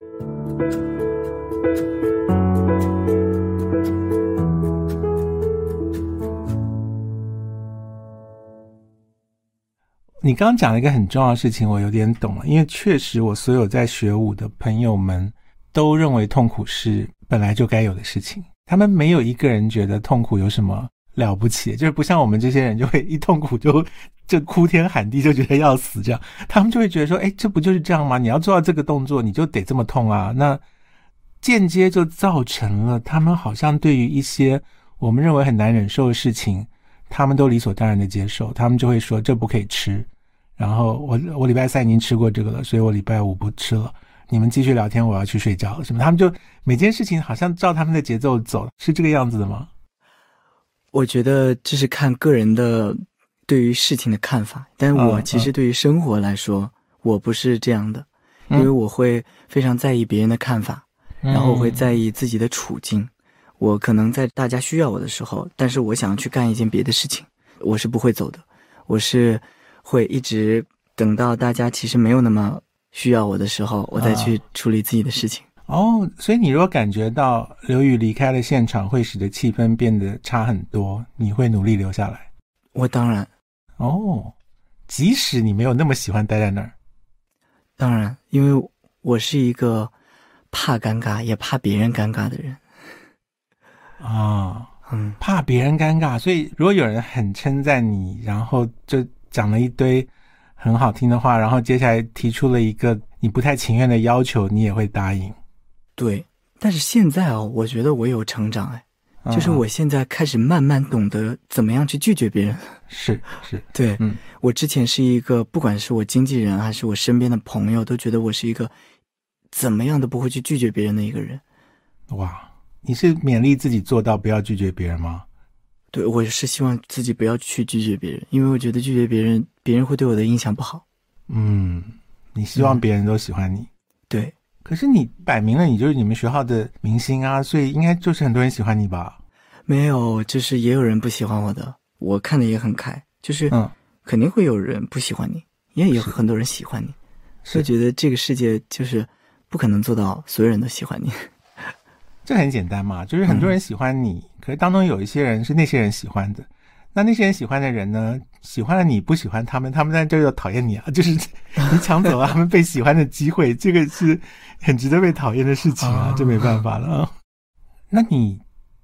你刚刚讲了一个很重要的事情，我有点懂了，因为确实我所有在学舞的朋友们都认为痛苦是本来就该有的事情，他们没有一个人觉得痛苦有什么了不起，就是不像我们这些人就会一痛苦就就哭天喊地，就觉得要死这样，他们就会觉得说，哎，这不就是这样吗？你要做到这个动作，你就得这么痛啊，那间接就造成了他们好像对于一些我们认为很难忍受的事情。他们都理所当然的接受，他们就会说这不可以吃。然后我我礼拜三已经吃过这个了，所以我礼拜五不吃了。你们继续聊天，我要去睡觉了。什么？他们就每件事情好像照他们的节奏走，是这个样子的吗？我觉得这是看个人的对于事情的看法，但我其实对于生活来说，我不是这样的，因为我会非常在意别人的看法，然后我会在意自己的处境。我可能在大家需要我的时候，但是我想去干一件别的事情，我是不会走的，我是会一直等到大家其实没有那么需要我的时候，我再去处理自己的事情。哦，所以你如果感觉到刘宇离开了现场会使得气氛变得差很多，你会努力留下来？我当然。哦，即使你没有那么喜欢待在那儿。当然，因为我是一个怕尴尬也怕别人尴尬的人。啊，嗯，怕别人尴尬，所以如果有人很称赞你，然后就讲了一堆很好听的话，然后接下来提出了一个你不太情愿的要求，你也会答应。对，但是现在哦，我觉得我有成长哎，就是我现在开始慢慢懂得怎么样去拒绝别人。是 是，对，嗯，我之前是一个，不管是我经纪人还是我身边的朋友，都觉得我是一个怎么样都不会去拒绝别人的一个人。哇。你是勉励自己做到不要拒绝别人吗？对，我是希望自己不要去拒绝别人，因为我觉得拒绝别人，别人会对我的印象不好。嗯，你希望别人都喜欢你？对。可是你摆明了你就是你们学校的明星啊，所以应该就是很多人喜欢你吧？没有，就是也有人不喜欢我的。我看的也很开，就是嗯，肯定会有人不喜欢你，也有很多人喜欢你。所以觉得这个世界就是不可能做到所有人都喜欢你。这很简单嘛，就是很多人喜欢你，可是当中有一些人是那些人喜欢的，那那些人喜欢的人呢，喜欢了你不喜欢他们，他们在这又讨厌你啊，就是你抢走了他们被喜欢的机会，这个是很值得被讨厌的事情啊，这没办法了。那你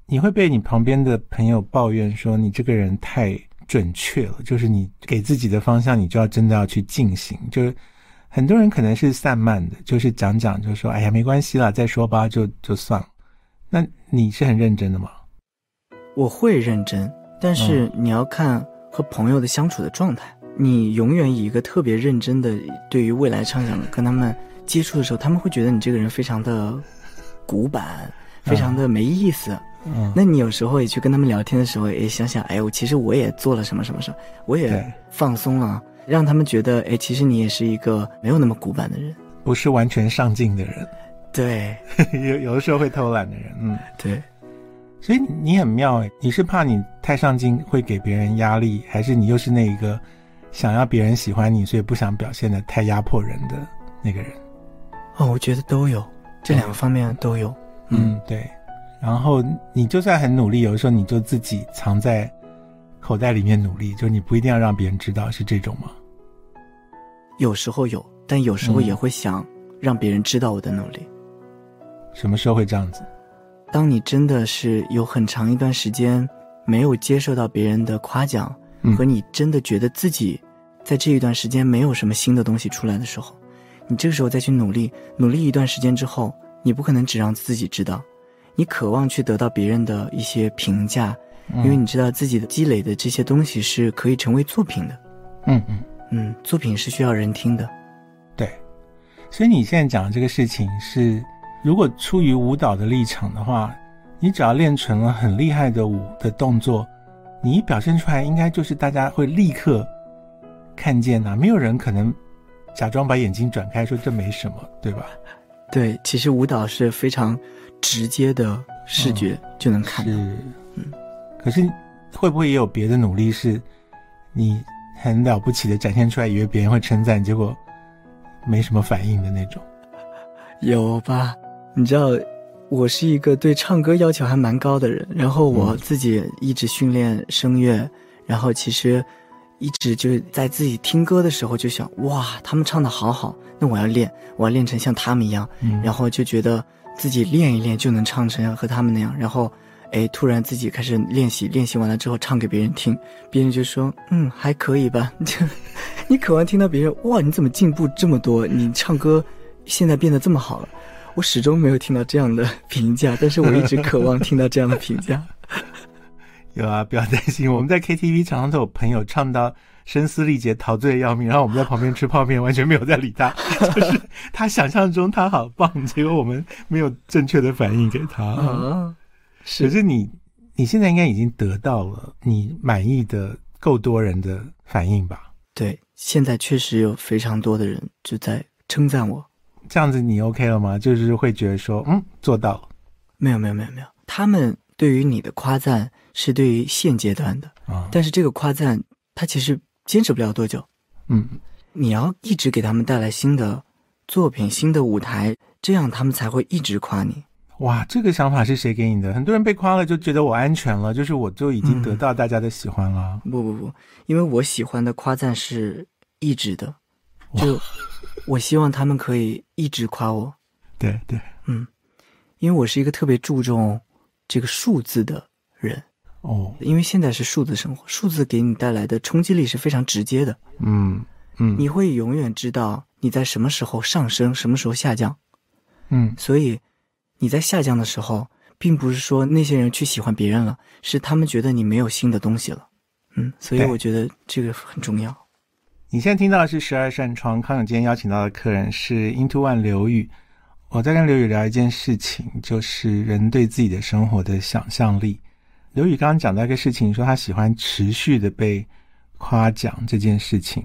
你会被你旁边的朋友抱怨说你这个人太准确了，就是你给自己的方向，你就要真的要去进行，就是很多人可能是散漫的，就是讲讲就说哎呀没关系了，再说吧，就就算了。那你是很认真的吗？我会认真，但是你要看和朋友的相处的状态。你永远以一个特别认真的对于未来畅想跟他们接触的时候，他们会觉得你这个人非常的古板，非常的没意思。嗯，那你有时候也去跟他们聊天的时候，也想想，哎，我其实我也做了什么什么什么，我也放松了，让他们觉得，哎，其实你也是一个没有那么古板的人，不是完全上进的人。对，有有的时候会偷懒的人，嗯，对，所以你很妙哎，你是怕你太上进会给别人压力，还是你又是那一个想要别人喜欢你，所以不想表现的太压迫人的那个人？哦，我觉得都有，这两个方面都有。嗯，对。然后你就算很努力，有的时候你就自己藏在口袋里面努力，就你不一定要让别人知道，是这种吗？有时候有，但有时候也会想让别人知道我的努力。什么时候会这样子？当你真的是有很长一段时间没有接受到别人的夸奖，和你真的觉得自己在这一段时间没有什么新的东西出来的时候，你这个时候再去努力，努力一段时间之后，你不可能只让自己知道，你渴望去得到别人的一些评价，因为你知道自己的积累的这些东西是可以成为作品的。嗯嗯嗯，作品是需要人听的。对，所以你现在讲的这个事情是。如果出于舞蹈的立场的话，你只要练成了很厉害的舞的动作，你一表现出来，应该就是大家会立刻看见呐。没有人可能假装把眼睛转开说这没什么，对吧？对，其实舞蹈是非常直接的视觉就能看到。嗯，可是会不会也有别的努力，是你很了不起的展现出来，以为别人会称赞，结果没什么反应的那种？有吧？你知道，我是一个对唱歌要求还蛮高的人，然后我自己一直训练声乐，然后其实一直就在自己听歌的时候就想，哇，他们唱的好好，那我要练，我要练成像他们一样，然后就觉得自己练一练就能唱成和他们那样，然后。哎，突然自己开始练习，练习完了之后唱给别人听，别人就说：“嗯，还可以吧。”就你渴望听到别人哇，你怎么进步这么多？你唱歌现在变得这么好了。我始终没有听到这样的评价，但是我一直 渴望听到这样的评价。有啊，不要担心，我们在 KTV 常常都有朋友唱到声嘶力竭、陶醉的要命，然后我们在旁边吃泡面，完全没有在理他，就是他想象中他好棒，结果我们没有正确的反应给他。可是你，你现在应该已经得到了你满意的够多人的反应吧？对，现在确实有非常多的人就在称赞我。这样子你 OK 了吗？就是会觉得说，嗯，做到了。没有，没有，没有，没有。他们对于你的夸赞是对于现阶段的啊，但是这个夸赞它其实坚持不了多久。嗯，你要一直给他们带来新的作品、新的舞台，这样他们才会一直夸你。哇，这个想法是谁给你的？很多人被夸了就觉得我安全了，就是我就已经得到大家的喜欢了。不不不，因为我喜欢的夸赞是一直的，就我希望他们可以一直夸我。对对，嗯，因为我是一个特别注重这个数字的人哦，因为现在是数字生活，数字给你带来的冲击力是非常直接的。嗯嗯，你会永远知道你在什么时候上升，什么时候下降。嗯，所以。你在下降的时候，并不是说那些人去喜欢别人了，是他们觉得你没有新的东西了。嗯，所以我觉得这个很重要。你现在听到的是十二扇窗，康永今天邀请到的客人是 Into One 刘宇。我在跟刘宇聊一件事情，就是人对自己的生活的想象力。刘宇刚刚讲到一个事情，说他喜欢持续的被夸奖这件事情，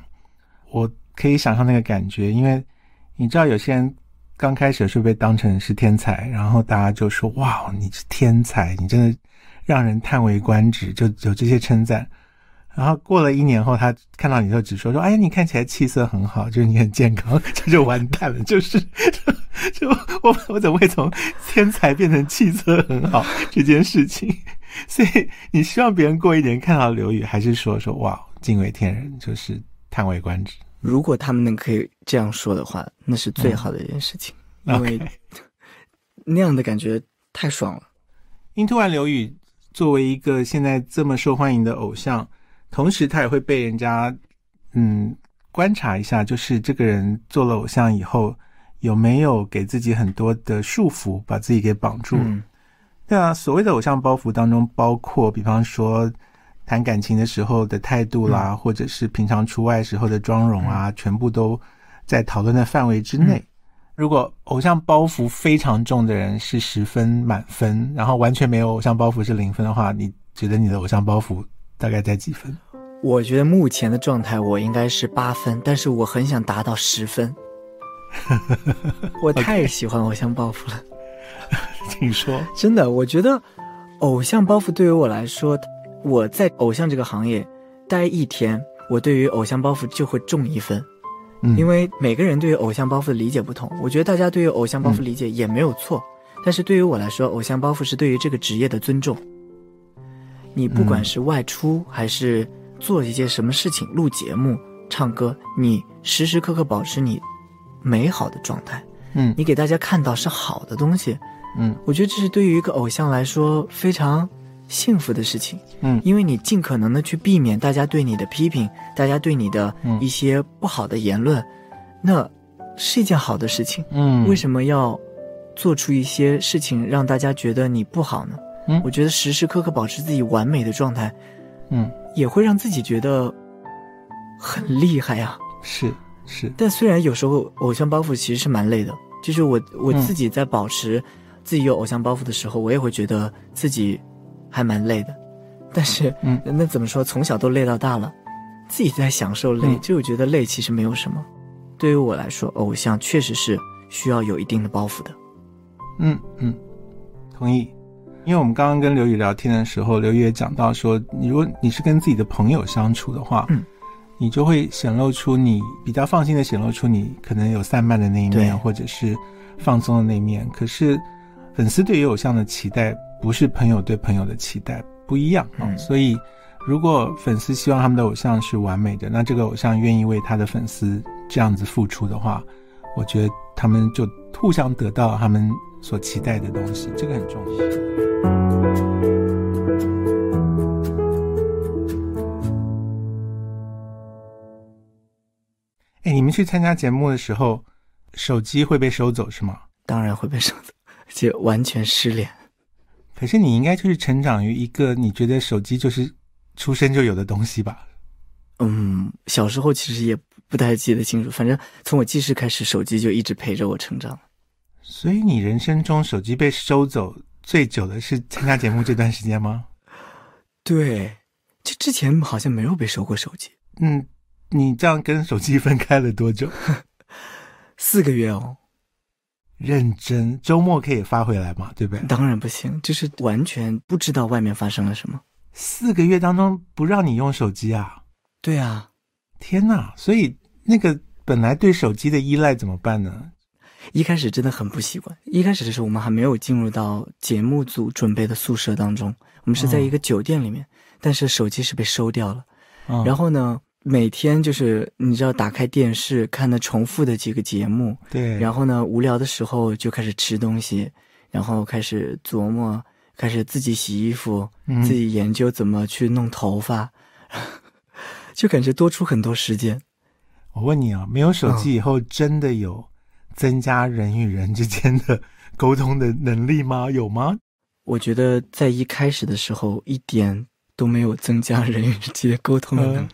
我可以想象那个感觉，因为你知道有些人。刚开始是被当成是天才，然后大家就说：“哇，你是天才，你真的让人叹为观止。”就有这些称赞。然后过了一年后，他看到你就只说：“说哎呀，你看起来气色很好，就是你很健康。” 这就完蛋了，就是 就我我怎么会从天才变成气色很好这件事情？所以你希望别人过一年看到刘宇，还是说说哇，惊为天人，就是叹为观止？如果他们能可以这样说的话，那是最好的一件事情，因为那样的感觉太爽了。Into One 刘宇作为一个现在这么受欢迎的偶像，同时他也会被人家嗯观察一下，就是这个人做了偶像以后有没有给自己很多的束缚，把自己给绑住了。对啊，所谓的偶像包袱当中，包括比方说。谈感情的时候的态度啦，或者是平常出外时候的妆容啊，全部都在讨论的范围之内。如果偶像包袱非常重的人是十分满分，然后完全没有偶像包袱是零分的话，你觉得你的偶像包袱大概在几分？我觉得目前的状态我应该是八分，但是我很想达到十分。我太喜欢偶像包袱了。请说。真的，我觉得偶像包袱对于我来说。我在偶像这个行业待一天，我对于偶像包袱就会重一分，因为每个人对于偶像包袱的理解不同。我觉得大家对于偶像包袱理解也没有错，但是对于我来说，偶像包袱是对于这个职业的尊重。你不管是外出还是做一些什么事情，录节目、唱歌，你时时刻刻保持你美好的状态，嗯，你给大家看到是好的东西，嗯，我觉得这是对于一个偶像来说非常。幸福的事情，嗯，因为你尽可能的去避免大家对你的批评，大家对你的一些不好的言论，那是一件好的事情，嗯，为什么要做出一些事情让大家觉得你不好呢？嗯，我觉得时时刻刻保持自己完美的状态，嗯，也会让自己觉得很厉害呀。是是，但虽然有时候偶像包袱其实是蛮累的，就是我我自己在保持自己有偶像包袱的时候，我也会觉得自己。还蛮累的，但是，嗯，那怎么说？从小都累到大了，自己在享受累，就觉得累其实没有什么。对于我来说，偶像确实是需要有一定的包袱的。嗯嗯，同意。因为我们刚刚跟刘宇聊天的时候，刘宇也讲到说，你如果你是跟自己的朋友相处的话，嗯，你就会显露出你比较放心的显露出你可能有散漫的那一面，或者是放松的那一面。可是粉丝对于偶像的期待，不是朋友对朋友的期待，不一样啊。所以，如果粉丝希望他们的偶像是完美的，那这个偶像愿意为他的粉丝这样子付出的话，我觉得他们就互相得到他们所期待的东西，这个很重要。哎，你们去参加节目的时候，手机会被收走是吗？当然会被收走，而且完全失联。可是你应该就是成长于一个你觉得手机就是出生就有的东西吧？嗯，小时候其实也不太记得清楚，反正从我记事开始，手机就一直陪着我成长。所以你人生中手机被收走最久的是参加节目这段时间吗？对，就之前好像没有被收过手机。嗯。你这样跟手机分开了多久？四个月哦。认真，周末可以发回来嘛？对不对？当然不行，就是完全不知道外面发生了什么。四个月当中不让你用手机啊？对啊。天哪！所以那个本来对手机的依赖怎么办呢？一开始真的很不习惯。一开始的时候，我们还没有进入到节目组准备的宿舍当中，我们是在一个酒店里面，但是手机是被收掉了。然后呢？每天就是你知道，打开电视看那重复的几个节目，对。然后呢，无聊的时候就开始吃东西，然后开始琢磨，开始自己洗衣服，自己研究怎么去弄头发，就感觉多出很多时间。我问你啊，没有手机以后，真的有增加人与人之间的沟通的能力吗？有吗？我觉得在一开始的时候，一点都没有增加人与人之间沟通的能力。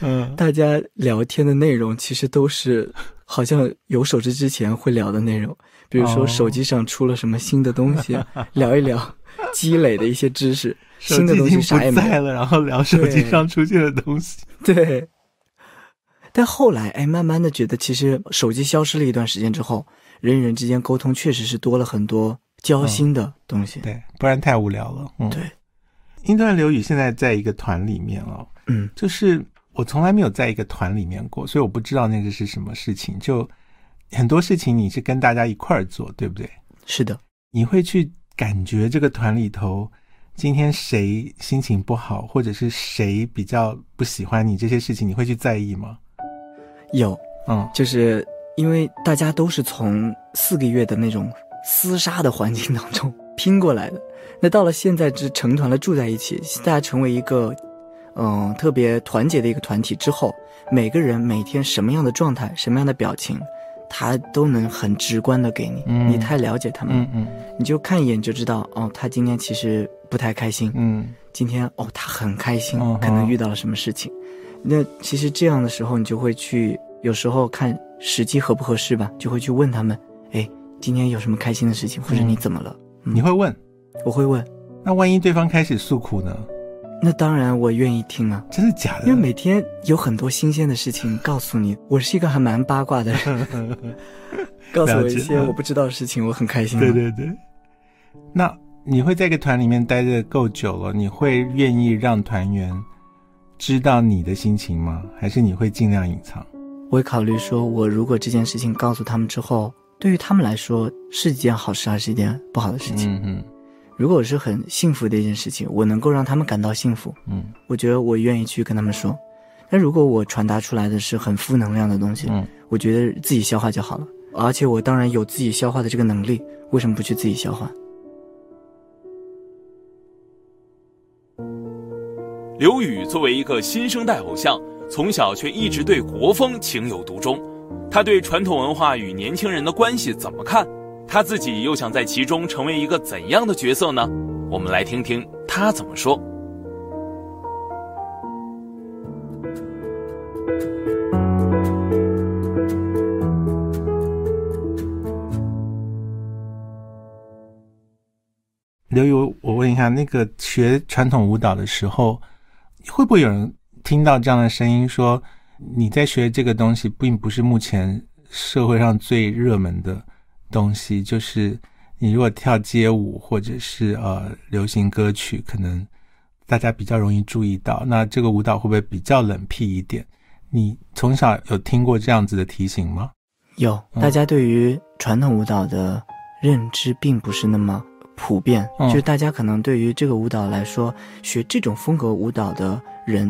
嗯，大家聊天的内容其实都是好像有手机之前会聊的内容，比如说手机上出了什么新的东西，聊一聊积累的一些知识。新的东西啥也没了，然后聊手机上出现的东西。对。但后来，哎，慢慢的觉得，其实手机消失了一段时间之后，人与人之间沟通确实是多了很多交心的东西。对，不然太无聊了。嗯，对。英段刘宇现在在一个团里面哦，嗯，就是。我从来没有在一个团里面过，所以我不知道那个是什么事情。就很多事情你是跟大家一块儿做，对不对？是的。你会去感觉这个团里头今天谁心情不好，或者是谁比较不喜欢你这些事情，你会去在意吗？有，嗯，就是因为大家都是从四个月的那种厮杀的环境当中 拼过来的，那到了现在，只成团了住在一起，大家成为一个。嗯，特别团结的一个团体之后，每个人每天什么样的状态、什么样的表情，他都能很直观的给你。嗯，你太了解他们，嗯嗯，你就看一眼就知道，哦，他今天其实不太开心。嗯，今天哦，他很开心，可能遇到了什么事情。那其实这样的时候，你就会去，有时候看时机合不合适吧，就会去问他们，哎，今天有什么开心的事情，或者你怎么了？你会问？我会问。那万一对方开始诉苦呢？那当然，我愿意听啊！真的假的？因为每天有很多新鲜的事情告诉你，我是一个还蛮八卦的人，告诉我一些我不知道的事情，我很开心。对对对。那你会在一个团里面待的够久了，你会愿意让团员知道你的心情吗？还是你会尽量隐藏？我会考虑说，我如果这件事情告诉他们之后，对于他们来说是一件好事，还是一件不好的事情？嗯嗯。如果是很幸福的一件事情，我能够让他们感到幸福，嗯，我觉得我愿意去跟他们说。但如果我传达出来的是很负能量的东西，嗯，我觉得自己消化就好了。而且我当然有自己消化的这个能力，为什么不去自己消化？刘宇作为一个新生代偶像，从小却一直对国风情有独钟。他对传统文化与年轻人的关系怎么看？他自己又想在其中成为一个怎样的角色呢？我们来听听他怎么说。刘宇，我问一下，那个学传统舞蹈的时候，会不会有人听到这样的声音，说你在学这个东西，并不是目前社会上最热门的？东西就是你如果跳街舞或者是呃流行歌曲，可能大家比较容易注意到。那这个舞蹈会不会比较冷僻一点？你从小有听过这样子的提醒吗？有，大家对于传统舞蹈的认知并不是那么普遍，就是大家可能对于这个舞蹈来说，学这种风格舞蹈的人，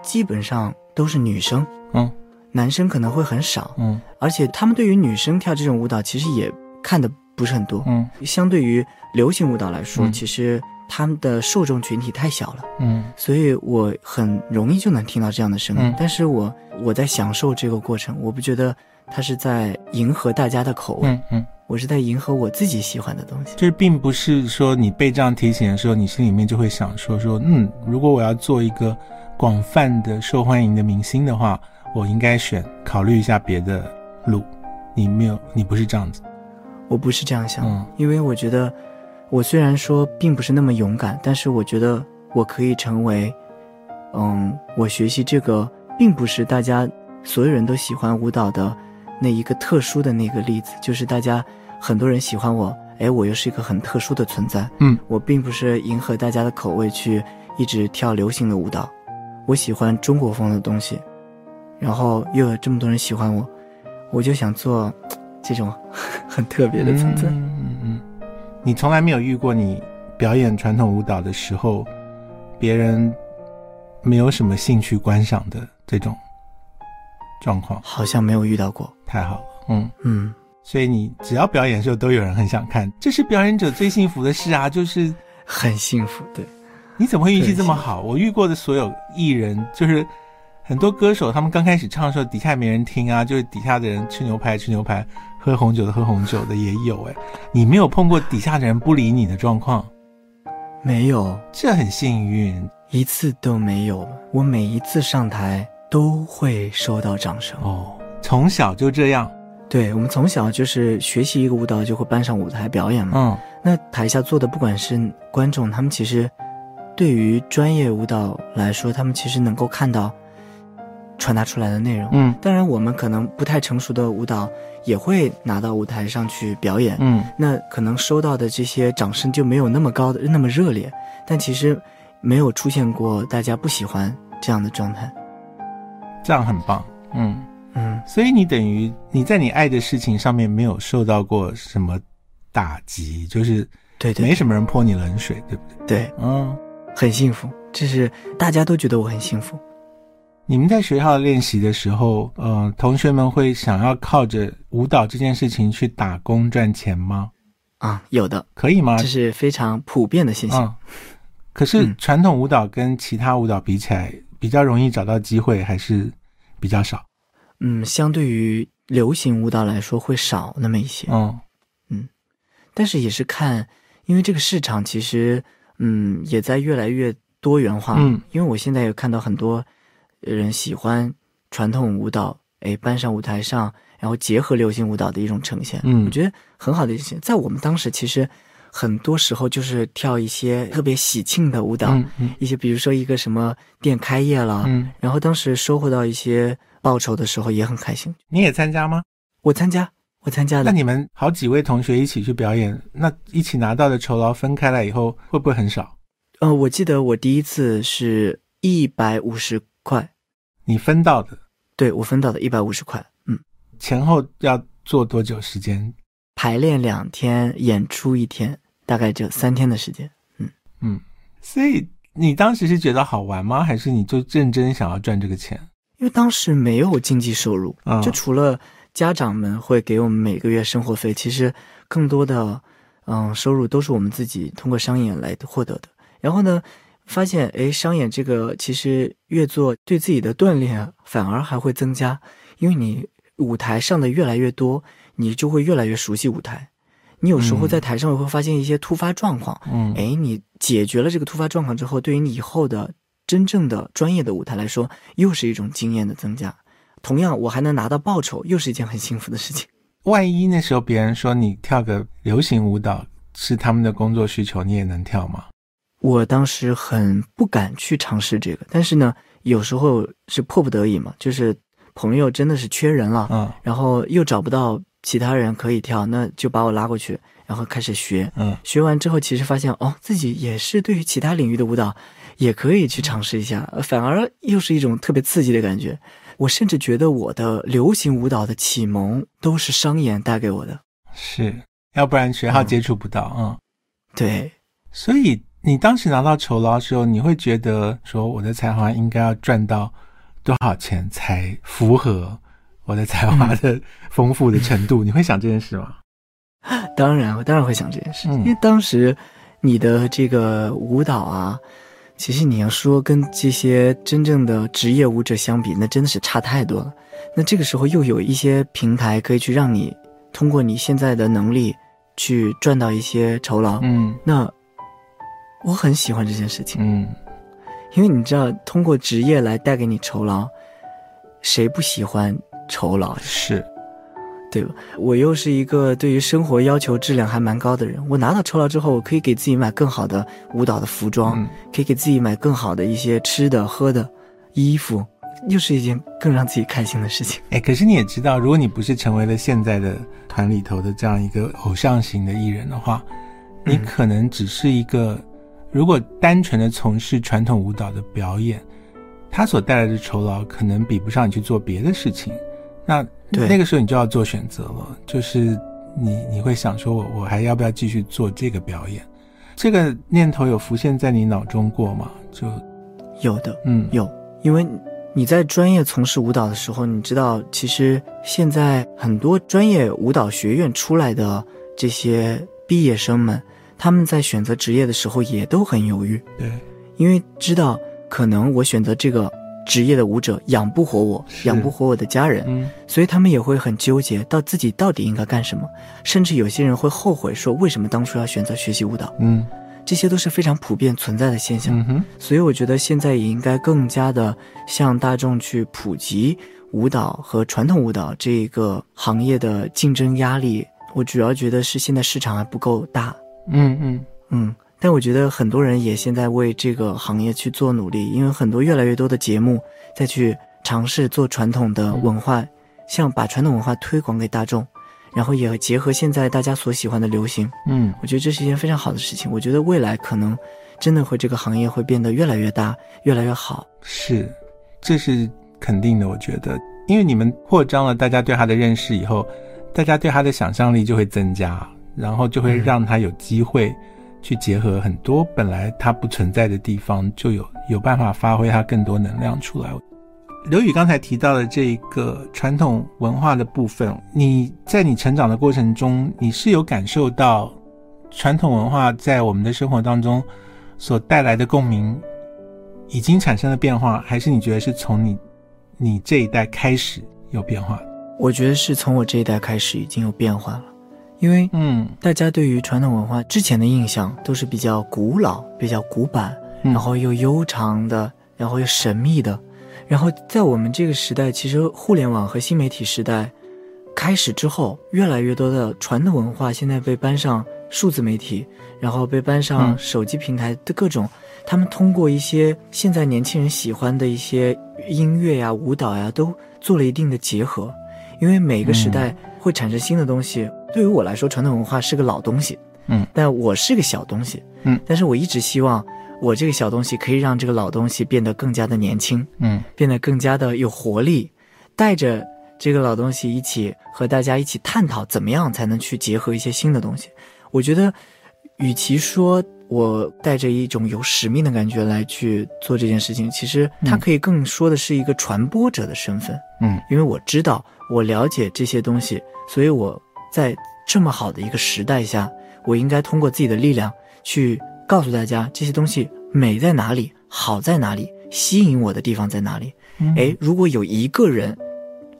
基本上都是女生，嗯，男生可能会很少，嗯，而且他们对于女生跳这种舞蹈，其实也看的不是很多，嗯，相对于流行舞蹈来说，其实。他们的受众群体太小了，嗯，所以我很容易就能听到这样的声音。但是我我在享受这个过程，我不觉得他是在迎合大家的口味，嗯嗯，我是在迎合我自己喜欢的东西。这并不是说你被这样提醒的时候，你心里面就会想说说，嗯，如果我要做一个广泛的受欢迎的明星的话，我应该选考虑一下别的路。你没有，你不是这样子，我不是这样想，嗯，因为我觉得。我虽然说并不是那么勇敢，但是我觉得我可以成为，嗯，我学习这个并不是大家所有人都喜欢舞蹈的那一个特殊的那个例子，就是大家很多人喜欢我，哎，我又是一个很特殊的存在，嗯，我并不是迎合大家的口味去一直跳流行的舞蹈，我喜欢中国风的东西，然后又有这么多人喜欢我，我就想做 这种 很特别的存在。嗯嗯。你从来没有遇过你表演传统舞蹈的时候，别人没有什么兴趣观赏的这种状况，好像没有遇到过。太好了，嗯。嗯，所以你只要表演的时候，都有人很想看，这是表演者最幸福的事啊，就是很幸福。对，你怎么会运气这么好？我遇过的所有艺人，就是很多歌手，他们刚开始唱的时候，底下没人听啊，就是底下的人吃牛排吃牛排。喝红酒的喝红酒的也有哎，你没有碰过底下的人不理你的状况？没有，这很幸运，一次都没有。我每一次上台都会收到掌声哦。从小就这样？对，我们从小就是学习一个舞蹈就会搬上舞台表演嘛。嗯，那台下坐的不管是观众，他们其实对于专业舞蹈来说，他们其实能够看到。传达出来的内容，嗯，当然我们可能不太成熟的舞蹈也会拿到舞台上去表演，嗯，那可能收到的这些掌声就没有那么高的那么热烈，但其实没有出现过大家不喜欢这样的状态，这样很棒，嗯嗯，所以你等于你在你爱的事情上面没有受到过什么打击，就是对对，没什么人泼你冷水，对不对？对，嗯，很幸福，就是大家都觉得我很幸福。你们在学校练习的时候，呃，同学们会想要靠着舞蹈这件事情去打工赚钱吗？啊，有的，可以吗？这是非常普遍的现象。可是传统舞蹈跟其他舞蹈比起来，比较容易找到机会，还是比较少。嗯，相对于流行舞蹈来说，会少那么一些。哦嗯，但是也是看，因为这个市场其实，嗯，也在越来越多元化。嗯，因为我现在有看到很多。人喜欢传统舞蹈，哎，搬上舞台上，然后结合流行舞蹈的一种呈现，嗯，我觉得很好的一些。在我们当时，其实很多时候就是跳一些特别喜庆的舞蹈，一些比如说一个什么店开业了，嗯，然后当时收获到一些报仇的时候也很开心。你也参加吗？我参加，我参加的。那你们好几位同学一起去表演，那一起拿到的酬劳分开来以后会不会很少？呃，我记得我第一次是一百五十。块，你分到的，对我分到的一百五十块，嗯，前后要做多久时间？排练两天，演出一天，大概就三天的时间，嗯嗯。所以你当时是觉得好玩吗？还是你就认真想要赚这个钱？因为当时没有经济收入，就除了家长们会给我们每个月生活费，其实更多的嗯收入都是我们自己通过商演来获得的。然后呢？发现哎，商演这个其实越做对自己的锻炼反而还会增加，因为你舞台上的越来越多，你就会越来越熟悉舞台。你有时候在台上会发现一些突发状况，嗯，哎，你解决了这个突发状况之后，对于你以后的真正的专业的舞台来说，又是一种经验的增加。同样，我还能拿到报酬，又是一件很幸福的事情。万一那时候别人说你跳个流行舞蹈是他们的工作需求，你也能跳吗？我当时很不敢去尝试这个，但是呢，有时候是迫不得已嘛，就是朋友真的是缺人了，嗯，然后又找不到其他人可以跳，那就把我拉过去，然后开始学，嗯，学完之后其实发现哦，自己也是对于其他领域的舞蹈也可以去尝试一下，反而又是一种特别刺激的感觉。我甚至觉得我的流行舞蹈的启蒙都是商演带给我的，是要不然学校接触不到，嗯，对。所以你当时拿到酬劳的时候，你会觉得说我的才华应该要赚到多少钱才符合我的才华的丰富的程度？你会想这件事吗？当然，我当然会想这件事，因为当时你的这个舞蹈啊，其实你要说跟这些真正的职业舞者相比，那真的是差太多了。那这个时候又有一些平台可以去让你通过你现在的能力去赚到一些酬劳，嗯，那我很喜欢这件事情，嗯，因为你知道，通过职业来带给你酬劳，谁不喜欢酬劳？是。对吧？我又是一个对于生活要求质量还蛮高的人。我拿到酬劳之后，我可以给自己买更好的舞蹈的服装，可以给自己买更好的一些吃的喝的，衣服，又是一件更让自己开心的事情。哎，可是你也知道，如果你不是成为了现在的团里头的这样一个偶像型的艺人的话，你可能只是一个，如果单纯的从事传统舞蹈的表演，它所带来的酬劳可能比不上你去做别的事情。那那个时候你就要做选择了，就是你你会想说，我我还要不要继续做这个表演？这个念头有浮现在你脑中过吗？就有的，嗯，有，因为你在专业从事舞蹈的时候，你知道，其实现在很多专业舞蹈学院出来的这些毕业生们，他们在选择职业的时候也都很犹豫，对，因为知道可能我选择这个。职业的舞者养不活我，养不活我的家人，所以他们也会很纠结，到自己到底应该干什么。甚至有些人会后悔说，为什么当初要选择学习舞蹈？嗯，这些都是非常普遍存在的现象。所以我觉得现在也应该更加的向大众去普及舞蹈和传统舞蹈这个行业的竞争压力。我主要觉得是现在市场还不够大。嗯嗯嗯。但我觉得很多人也现在为这个行业去做努力，因为很多越来越多的节目再去尝试做传统的文化，像把传统文化推广给大众，然后也结合现在大家所喜欢的流行。嗯，我觉得这是一件非常好的事情。我觉得未来可能真的会这个行业会变得越来越大，越来越好。是，这是肯定的。我觉得，因为你们扩张了大家对它的认识以后，大家对他的想象力就会增加，然后就会让他有机会。去结合很多本来它不存在的地方，就有有办法发挥它更多能量出来。刘宇刚才提到的这一个传统文化的部分，你在你成长的过程中，你是有感受到传统文化在我们的生活当中所带来的共鸣已经产生了变化，还是你觉得是从你你这一代开始有变化？我觉得是从我这一代开始已经有变化了。因为，嗯，大家对于传统文化之前的印象都是比较古老、比较古板，然后又悠长的，然后又神秘的。然后在我们这个时代，其实互联网和新媒体时代开始之后，越来越多的传统文化现在被搬上数字媒体，然后被搬上手机平台的各种，他们通过一些现在年轻人喜欢的一些音乐呀、舞蹈呀，都做了一定的结合。因为每个时代会产生新的东西。对于我来说，传统文化是个老东西，嗯，但我是个小东西，嗯，但是我一直希望我这个小东西可以让这个老东西变得更加的年轻，嗯，变得更加的有活力，带着这个老东西一起和大家一起探讨怎么样才能去结合一些新的东西。我觉得，与其说我带着一种有使命的感觉来去做这件事情，其实它可以更说的是一个传播者的身份，嗯，因为我知道我了解这些东西，所以我。在这么好的一个时代下，我应该通过自己的力量去告诉大家这些东西美在哪里，好在哪里，吸引我的地方在哪里。哎，如果有一个人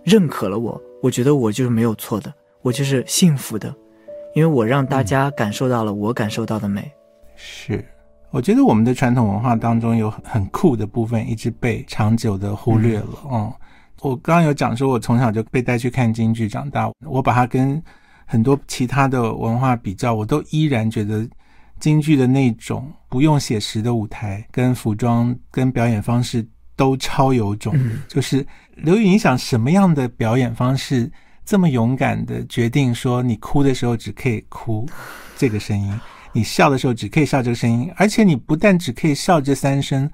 认可了我，我觉得我就是没有错的，我就是幸福的，因为我让大家感受到了我感受到的美。是，我觉得我们的传统文化当中有很酷的部分，一直被长久的忽略了。嗯，我刚刚有讲说，我从小就被带去看京剧长大，我把它跟很多其他的文化比较，我都依然觉得京剧的那种不用写实的舞台、跟服装、跟表演方式都超有种。就是刘宇，你想什么样的表演方式这么勇敢的决定说，你哭的时候只可以哭这个声音，你笑的时候只可以笑这个声音，而且你不但只可以笑这三声，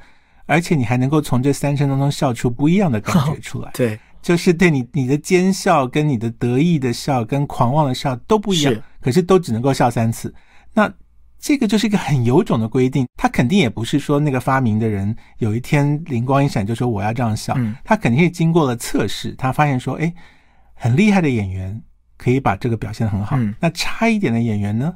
而且你还能够从这三声当中笑出不一样的感觉出来。对，就是对你你的奸笑跟你的得意的笑跟狂妄的笑都不一样，可是都只能够笑三次。那这个就是一个很有种的规定，他肯定也不是说那个发明的人有一天灵光一闪就说我要这样笑，他肯定是经过了测试，他发现说，哎，很厉害的演员可以把这个表现很好，那差一点的演员呢，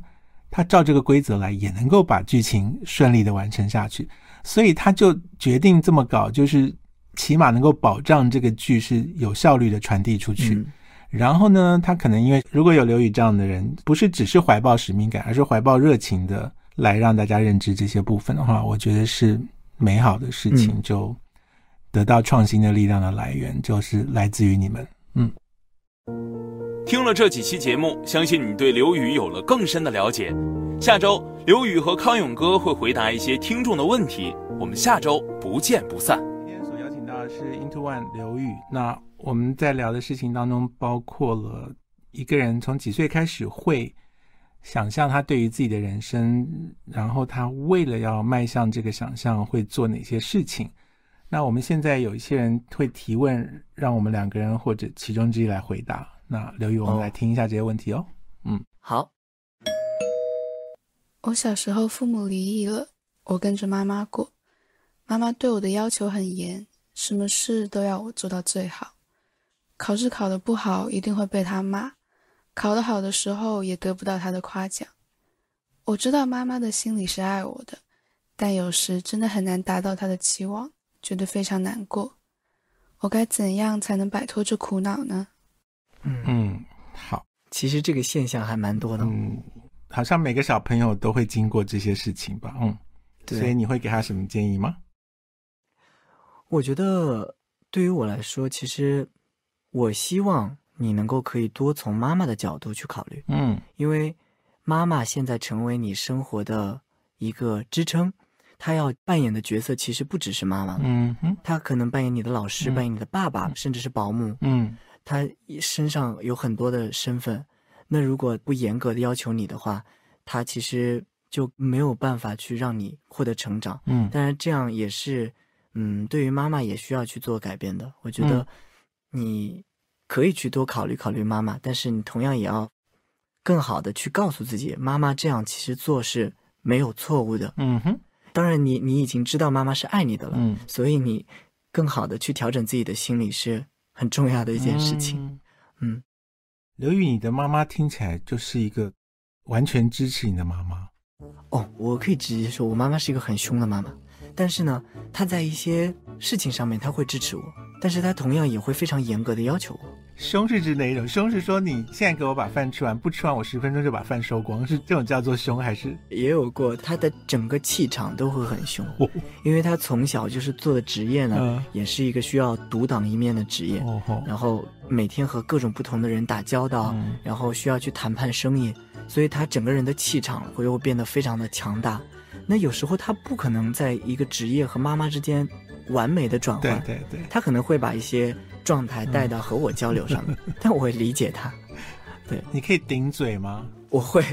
他照这个规则来也能够把剧情顺利的完成下去，所以他就决定这么搞，就是起码能够保障这个剧是有效率的传递出去。然后呢，他可能因为如果有刘宇这样的人，不是只是怀抱使命感，而是怀抱热情的来让大家认知这些部分的话，我觉得是美好的事情，就得到创新的力量的来源就是来自于你们。嗯，听了这几期节目，相信你对刘宇有了更深的了解。下周刘宇和康永哥会回答一些听众的问题，我们下周不见不散。今天所邀请到的是 Into One 刘宇，那。我们在聊的事情当中，包括了一个人从几岁开始会想象他对于自己的人生，然后他为了要迈向这个想象会做哪些事情。那我们现在有一些人会提问，让我们两个人或者其中之一来回答。那刘宇，我们来听一下这些问题哦。嗯，好。我小时候父母离异了，我跟着妈妈过，妈妈对我的要求很严，什么事都要我做到最好。考试考得不好，一定会被她骂；考得好的时候，也得不到她的夸奖。我知道妈妈的心里是爱我的，但有时真的很难达到她的期望，觉得非常难过。我该怎样才能摆脱这苦恼呢？嗯。嗯，好，其实这个现象还蛮多的。嗯，好像每个小朋友都会经过这些事情吧？嗯，所以你会给他什么建议吗？我觉得对于我来说，其实。我希望你能够可以多从妈妈的角度去考虑，嗯，因为妈妈现在成为你生活的一个支撑，她要扮演的角色其实不只是妈妈，嗯哼，她可能扮演你的老师，扮演你的爸爸，甚至是保姆，嗯，她身上有很多的身份，那如果不严格的要求你的话，他其实就没有办法去让你获得成长，嗯，当然这样也是，嗯，对于妈妈也需要去做改变的，我觉得。你可以去多考虑考虑妈妈，但是你同样也要更好的去告诉自己，妈妈这样其实做是没有错误的。嗯哼，当然你你已经知道妈妈是爱你的了，嗯，所以你更好的去调整自己的心理是很重要的一件事情。嗯，刘宇，你的妈妈听起来就是一个完全支持你的妈妈。哦，我可以直接说，我妈妈是一个很凶的妈妈，但是呢，他在一些事情上面他会支持我。但是他同样也会非常严格的要求我。凶是指哪一种？凶是说你现在给我把饭吃完，不吃完我十分钟就把饭收光，是这种叫做凶还是？也有过，他的整个气场都会很凶，因为他从小就是做的职业呢，也是一个需要独当一面的职业，然后每天和各种不同的人打交道，然后需要去谈判生意，所以他整个人的气场会又变得非常的强大。那有时候他不可能在一个职业和妈妈之间。完美的转换，对对对，他可能会把一些状态带到和我交流上面，但我会理解他。对，你可以顶嘴吗？我会，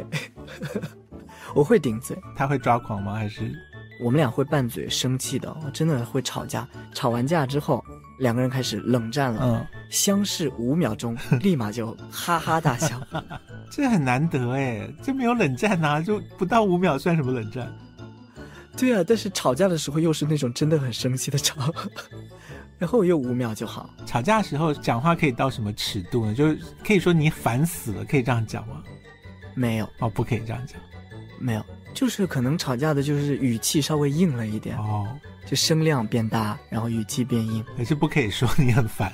我会顶嘴。他会抓狂吗？还是我们俩会拌嘴、生气的？我真的会吵架。吵完架之后，两个人开始冷战了。嗯，相视五秒钟，立马就哈哈大笑。这很难得哎，这没有冷战呐，就不到五秒算什么冷战？对啊，但是吵架的时候又是那种真的很生气的吵，然后又五秒就好。吵架的时候讲话可以到什么尺度呢？就是可以说你烦死了，可以这样讲吗？没有哦，不可以这样讲。没有，就是可能吵架的就是语气稍微硬了一点哦，就声量变大，然后语气变硬。可是不可以说你很烦。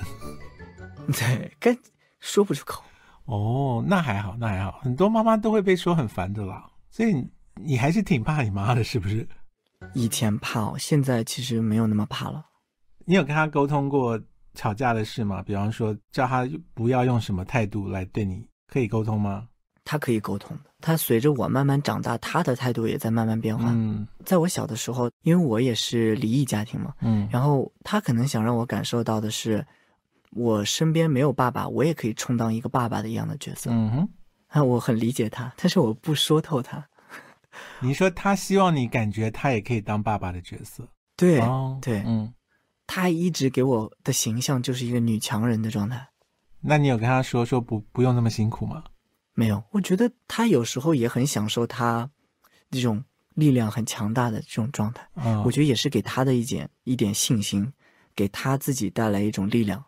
对，该说不出口。哦，那还好，那还好，很多妈妈都会被说很烦的啦，所以你还是挺怕你妈的，是不是？以前怕，哦现在其实没有那么怕了。你有跟他沟通过吵架的事吗？比方说叫他不要用什么态度来对你，可以沟通吗？他可以沟通的。他随着我慢慢长大，他的态度也在慢慢变化。嗯，在我小的时候，因为我也是离异家庭嘛，嗯，然后他可能想让我感受到的是，我身边没有爸爸，我也可以充当一个爸爸的一样的角色。嗯哼，啊，我很理解他，但是我不说透他。你说他希望你感觉他也可以当爸爸的角色，对哦，对，嗯，他一直给我的形象就是一个女强人的状态。那你有跟他说说不不用那么辛苦吗？没有，我觉得他有时候也很享受他这种力量很强大的这种状态。嗯，我觉得也是给他的一点一点信心，给他自己带来一种力量。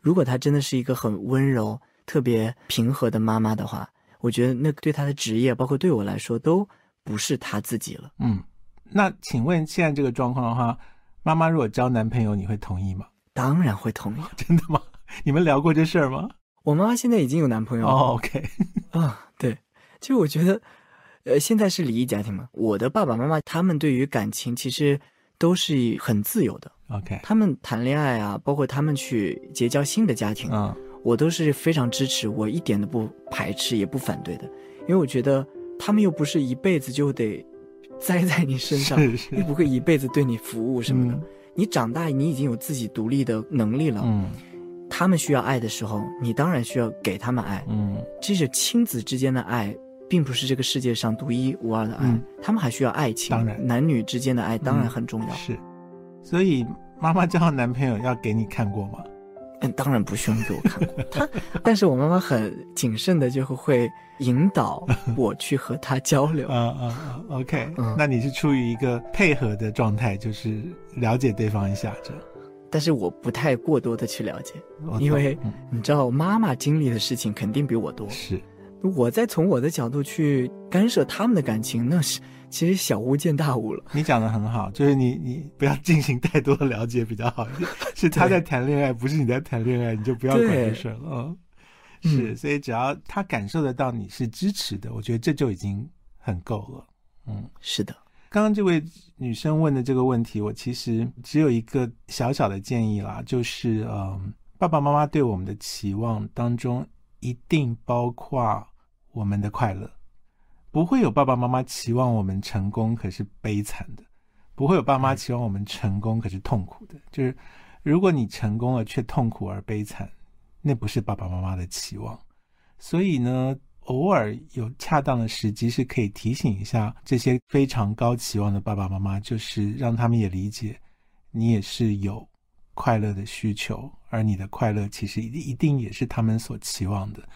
如果他真的是一个很温柔、特别平和的妈妈的话，我觉得那对他的职业，包括对我来说，都不是他自己了。嗯，那请问现在这个状况的话，妈妈如果交男朋友，你会同意吗？当然会同意。真的吗？你们聊过这事儿吗？我妈妈现在已经有男朋友了。哦，OK，啊，对，其实我觉得，呃，现在是离异家庭嘛，我的爸爸妈妈他们对于感情其实都是很自由的，OK，他们谈恋爱啊，包括他们去结交新的家庭，嗯我都是非常支持，我一点都不排斥也不反对的，因为我觉得他们又不是一辈子就得栽在你身上，是是又不会一辈子对你服务什么的。嗯你长大，你已经有自己独立的能力了，嗯他们需要爱的时候，你当然需要给他们爱。嗯这是亲子之间的爱，并不是这个世界上独一无二的爱，嗯他们还需要爱情。当然男女之间的爱当然嗯很重要。是，所以妈妈叫男朋友要给你看过吗？嗯，当然不需要给我看过他，但是我妈妈很谨慎的就会引导我去和他交流。啊啊啊，OK，嗯那你是处于一个配合的状态，就是了解对方一下。但是我不太过多的去了解，因为嗯你知道，妈妈经历的事情肯定比我多。是我再从我的角度去干涉他们的感情，那是其实小巫见大巫了。你讲的很好，就是你你不要进行太多的了解比较好。是他在谈恋爱，不是你在谈恋爱，你就不要管这事儿了。嗯，是，嗯所以只要他感受得到你是支持的，我觉得这就已经很够了。嗯，是的，刚刚这位女生问的这个问题，我其实只有一个小小的建议啦，就是嗯，爸爸妈妈对我们的期望当中一定包括我们的快乐，不会有爸爸妈妈期望我们成功可是悲惨的，不会有爸妈期望我们成功可是痛苦的。就是如果你成功了却痛苦而悲惨，那不是爸爸妈妈的期望。所以呢，偶尔有恰当的时机是可以提醒一下这些非常高期望的爸爸妈妈，就是让他们也理解你也是有快乐的需求，而你的快乐其实一一定也是他们所期望的。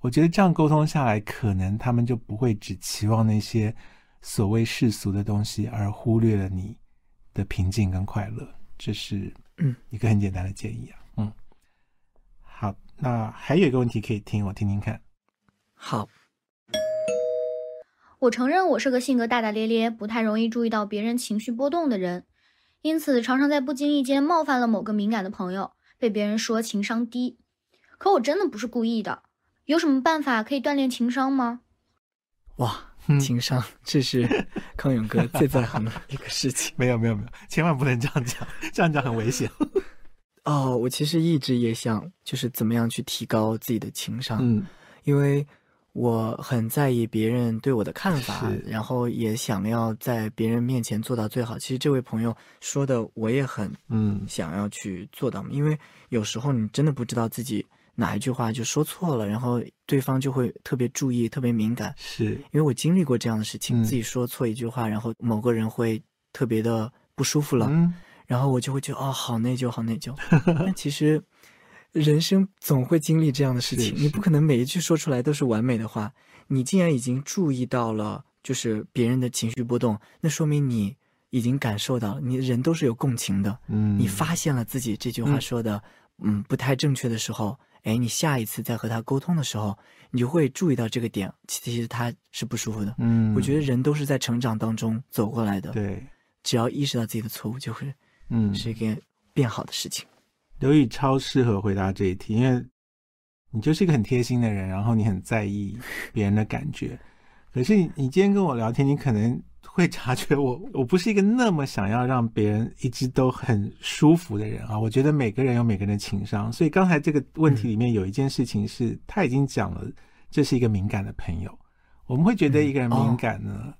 我觉得这样沟通下来，可能他们就不会只期望那些所谓世俗的东西，而忽略了你的平静跟快乐。这是嗯一个很简单的建议啊。嗯，好，那还有一个问题可以听，我听听看。好，我承认我是个性格大大咧咧、不太容易注意到别人情绪波动的人，因此常常在不经意间冒犯了某个敏感的朋友，被别人说情商低。可我真的不是故意的，有什么办法可以锻炼情商吗？哇，嗯情商，这是康永哥 最在行的一个事情。没有没有没有，千万不能这样讲，这样讲很危险。哦，我其实一直也想，就是怎么样去提高自己的情商，嗯因为我很在意别人对我的看法，然后也想要在别人面前做到最好。其实这位朋友说的，我也很嗯想要去做到，因为有时候你真的不知道自己哪一句话就说错了，然后对方就会特别注意、特别敏感。是因为我经历过这样的事情，嗯自己说错一句话，然后某个人会特别的不舒服了，嗯然后我就会觉得哦，好内疚，好内疚。但其实人生总会经历这样的事情，你不可能每一句说出来都是完美的话。你既然已经注意到了，就是别人的情绪波动，那说明你已经感受到了，你人都是有共情的。嗯，你发现了自己这句话嗯说的，嗯，不太正确的时候，哎，你下一次再和他沟通的时候，你就会注意到这个点，其实他是不舒服的。嗯，我觉得人都是在成长当中走过来的，对，只要意识到自己的错误，就会嗯，是一件变好的事情。刘宇超适合回答这一题，因为你就是一个很贴心的人，然后你很在意别人的感觉。可是你你今天跟我聊天，你可能会察觉我 我不是一个那么想要让别人一直都很舒服的人啊。我觉得每个人有每个人的情商，所以刚才这个问题里面有一件事情是，他已经讲了，这是一个敏感的朋友。我们会觉得一个人敏感呢，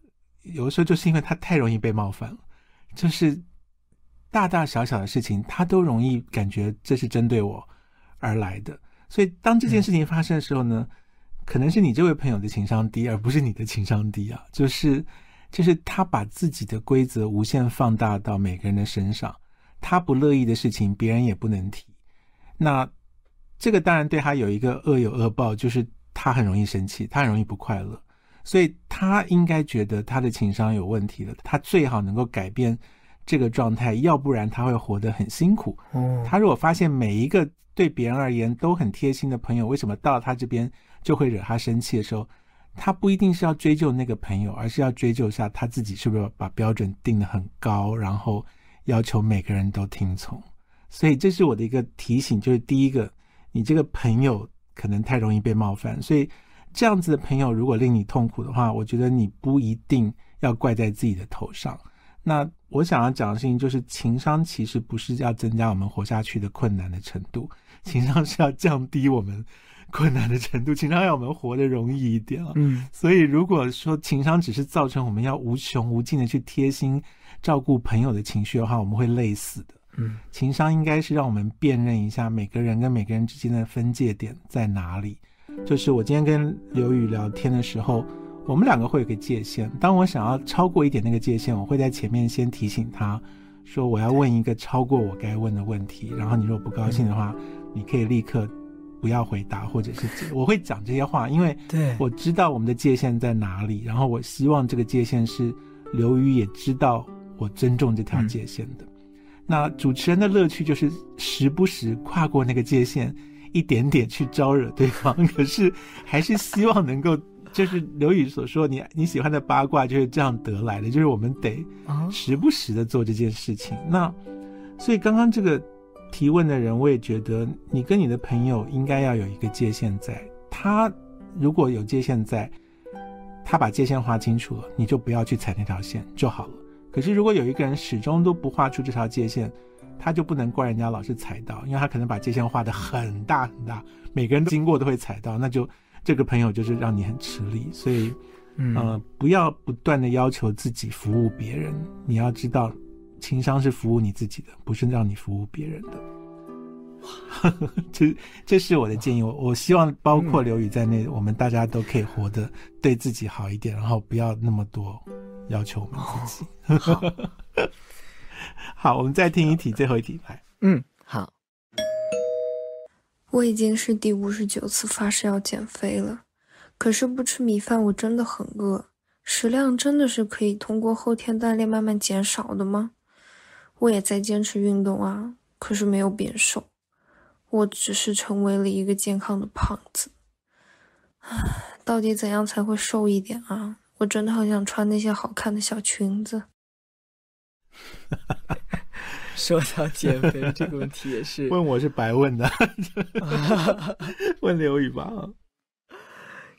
有的时候就是因为他太容易被冒犯了，就是大大小小的事情，他都容易感觉这是针对我而来的。所以当这件事情发生的时候呢，可能是你这位朋友的情商低，而不是你的情商低啊。就是就是他把自己的规则无限放大到每个人的身上，他不乐意的事情，别人也不能提。那这个当然对他有一个恶有恶报，就是他很容易生气，他很容易不快乐，所以他应该觉得他的情商有问题了。他最好能够改变这个状态，要不然他会活得很辛苦。嗯，他如果发现每一个对别人而言都很贴心的朋友，为什么到他这边就会惹他生气的时候？他不一定是要追究那个朋友，而是要追究一下他自己是不是把标准定得很高，然后要求每个人都听从。所以这是我的一个提醒，就是第一个，你这个朋友可能太容易被冒犯，所以这样子的朋友如果令你痛苦的话，我觉得你不一定要怪在自己的头上。那我想要讲的事情就是，情商其实不是要增加我们活下去的困难的程度，情商是要降低我们。困难的程度，情商要我们活得容易一点啊。嗯，所以如果说情商只是造成我们要无穷无尽的去贴心照顾朋友的情绪的话，我们会累死的。嗯，情商应该是让我们辨认一下每个人跟每个人之间的分界点在哪里。就是我今天跟刘宇聊天的时候，我们两个会有个界限。当我想要超过一点那个界限，我会在前面先提醒他说我要问一个超过我该问的问题，然后你如果不高兴的话，你可以立刻。不要回答，或者是我会讲这些话，因为我知道我们的界限在哪里。然后我希望这个界限是刘宇也知道我尊重这条界限的。那主持人的乐趣就是时不时跨过那个界限，一点点去招惹对方。可是还是希望能够，就是刘宇所说，你你喜欢的八卦就是这样得来的。就是我们得时不时的做这件事情。那所以刚刚这个。提问的人，我也觉得你跟你的朋友应该要有一个界限在。他如果有界限在，他把界限划清楚了，你就不要去踩那条线就好了。可是如果有一个人始终都不画出这条界限，他就不能怪人家老是踩到，因为他可能把界限画的很大很大，每个人经过都会踩到，那就这个朋友就是让你很吃力。所以，呃，不要不断的要求自己服务别人，你要知道。情商是服务你自己的，不是让你服务别人的。这这是我的建议。我我希望包括刘宇在内，我们大家都可以活得对自己好一点，然后不要那么多要求我们自己。好，我们再听一题，最后一题来。嗯，好。我已经是第五十九次发誓要减肥了，可是不吃米饭我真的很饿。食量真的是可以通过后天锻炼慢慢减少的吗？我也在坚持运动啊，可是没有变瘦，我只是成为了一个健康的胖子。唉，到底怎样才会瘦一点啊？我真的很想穿那些好看的小裙子。说到减肥这个问题，也是 问我是白问的，问刘宇吧。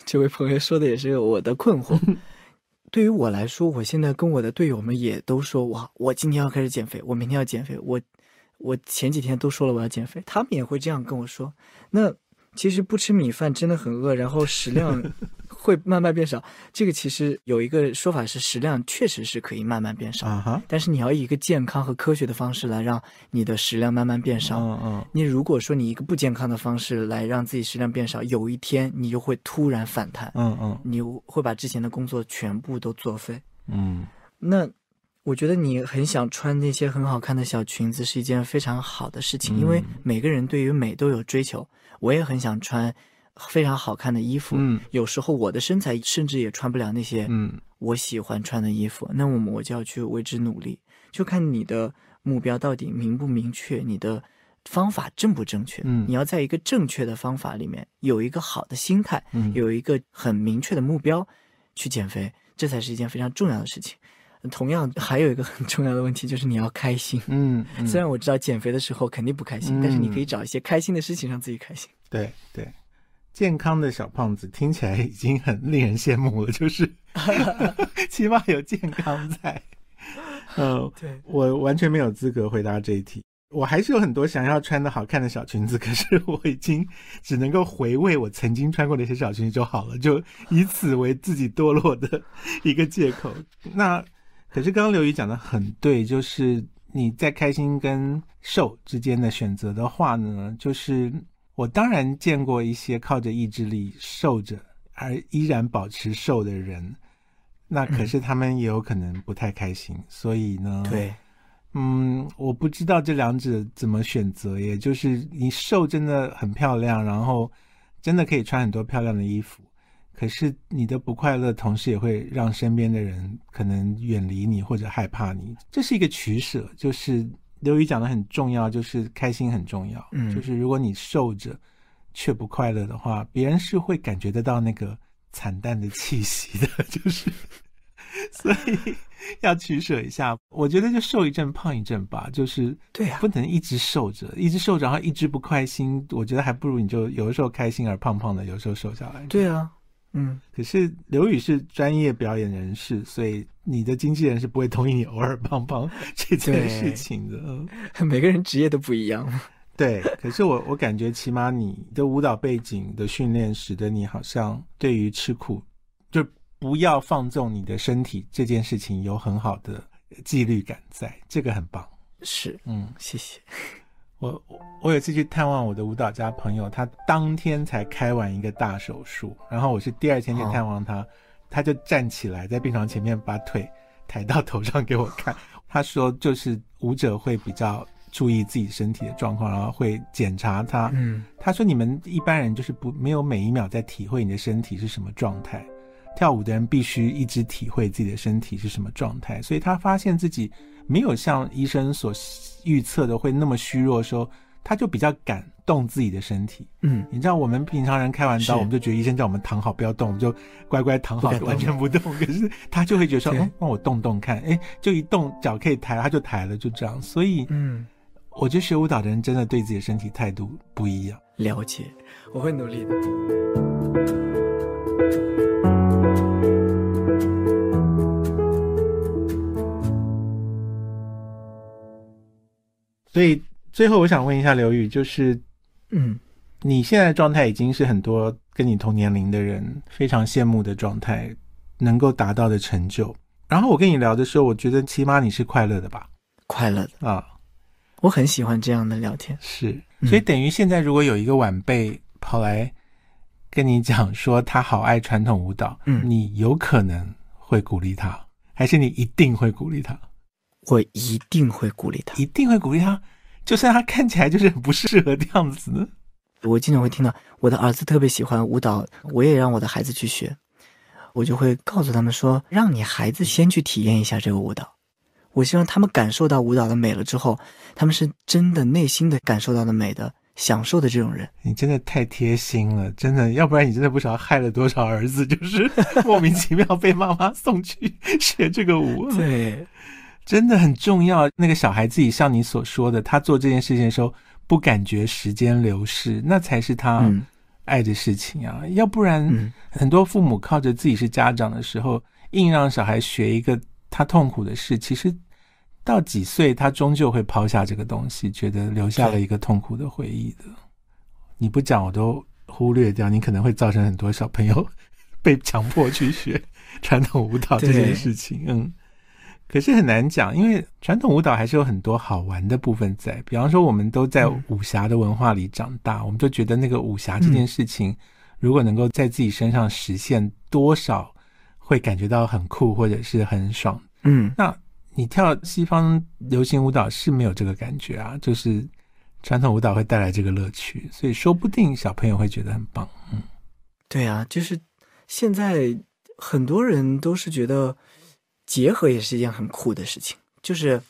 这位朋友说的也是我的困惑。对于我来说，我现在跟我的队友们也都说，哇，我今天要开始减肥，我明天要减肥，我，我前几天都说了我要减肥，他们也会这样跟我说。那其实不吃米饭真的很饿，然后食量。会慢慢变少，这个其实有一个说法是食量确实是可以慢慢变少，但是你要以一个健康和科学的方式来让你的食量慢慢变少。嗯嗯，你如果说你一个不健康的方式来让自己食量变少，有一天你就会突然反弹。嗯嗯，你会把之前的工作全部都作废。嗯，那我觉得你很想穿那些很好看的小裙子是一件非常好的事情，因为每个人对于美都有追求，我也很想穿。非常好看的衣服，嗯，有时候我的身材甚至也穿不了那些，嗯，我喜欢穿的衣服，那我们我就要去为之努力，就看你的目标到底明不明确，你的方法正不正确，嗯，你要在一个正确的方法里面有一个好的心态，嗯，有一个很明确的目标去减肥，这才是一件非常重要的事情。同样，还有一个很重要的问题就是你要开心，嗯，虽然我知道减肥的时候肯定不开心，但是你可以找一些开心的事情让自己开心，对对。健康的小胖子听起来已经很令人羡慕了，就是 起码有健康在。嗯，对我完全没有资格回答这一题。我还是有很多想要穿的好看的小裙子，可是 我已经只能够回味我曾经穿过的一些小裙子就好了，就以此为自己堕落的一个借口。那可是刚刚刘宇讲的很对，就是你在开心跟瘦之间的选择的话呢，就是。我当然见过一些靠着意志力瘦着而依然保持瘦的人，那可是他们也有可能不太开心，所以呢，对，嗯，我不知道这两者怎么选择，也就是你瘦真的很漂亮，然后真的可以穿很多漂亮的衣服，可是你的不快乐，同时也会让身边的人可能远离你或者害怕你，这是一个取舍。就是刘宇讲的很重要，就是开心很重要，嗯就是如果你瘦着却不快乐的话，别人是会感觉得到那个惨淡的气息的，就是。所以要取舍一下，我觉得就瘦一阵胖一阵吧，就是对呀不能一直瘦着，一直瘦着，然后一直不开心。我觉得还不如你就有的时候开心而胖胖的，有时候瘦下来。对啊，嗯，可是刘宇是专业表演人士，所以你的经纪人是不会同意你偶尔胖胖 这件事情的。嗯每个人职业都不一样。对，可是我我感觉起码你的舞蹈背景的训练，使得你好像对于吃苦，就不要放纵你的身体这件事情有很好的纪律感在，这个很棒。是，嗯，谢谢。我我我有一次去探望我的舞蹈家朋友，他当天才开完一个大手术，然后我是第二天去探望他，他就站起来在病床前面把腿抬到头上给我看。他说，就是舞者会比较注意自己身体的状况，然后会检查他。嗯，他说，你们一般人就是不没有每一秒在体会你的身体是什么状态，跳舞的人必须一直体会自己的身体是什么状态，所以他发现自己没有像医生所预测的会那么虚弱的时候，他就比较敢动自己的身体。嗯，你知道，我们平常人开完是刀，我们就觉得医生叫我们躺好不要动，我们就乖乖躺好完全不动。可是他就会觉得说，对嗯，让我动动看，哎，就一动脚可以抬，他就抬了，就这样。所以，嗯，我觉得学舞蹈的人真的对自己的身体态度不一样。了解，我会努力的。所以最后我想问一下刘宇，就是嗯，你现在的状态已经是很多跟你同年龄的人非常羡慕的状态，能够达到的成就。然后我跟你聊的时候，我觉得起码你是快乐的吧？快乐的，啊，我很喜欢这样的聊天。是。嗯所以等于现在如果有一个晚辈跑来跟你讲说他好爱传统舞蹈，嗯你有可能会鼓励他，还是你一定会鼓励他？我一定会鼓励他。一定会鼓励他，就算他看起来就是很不适合的样子呢？我经常会听到我的儿子特别喜欢舞蹈，我也让我的孩子去学，我就会告诉他们说，让你孩子先去体验一下这个舞蹈。我希望他们感受到舞蹈的美了之后，他们是真的内心的感受到的美的，享受的这种人。你真的太贴心了，真的，要不然你真的不知道害了多少儿子，就是莫名其妙被妈妈送去学这个舞。对，真的很重要。那个小孩自己像你所说的，他做这件事情的时候不感觉时间流逝，那才是他嗯爱的事情啊。要不然，嗯，很多父母靠着自己是家长的时候，硬让小孩学一个他痛苦的事，其实到几岁他终究会抛下这个东西，觉得留下了一个痛苦的回忆的。你不讲我都忽略掉，你可能会造成很多小朋友 被强迫去学传统舞蹈这件事情。嗯，可是很难讲，因为传统舞蹈还是有很多好玩的部分在。比方说，我们都在嗯武侠的文化里长大，我们就觉得那个武侠这件事情，如果能够在自己身上实现，多少会感觉到很酷或者是很爽。嗯，那你跳西方流行舞蹈是没有这个感觉啊，就是传统舞蹈会带来这个乐趣，所以说不定小朋友会觉得很棒。嗯，对啊，就是现在很多人都是觉得结合也是一件很酷的事情，就是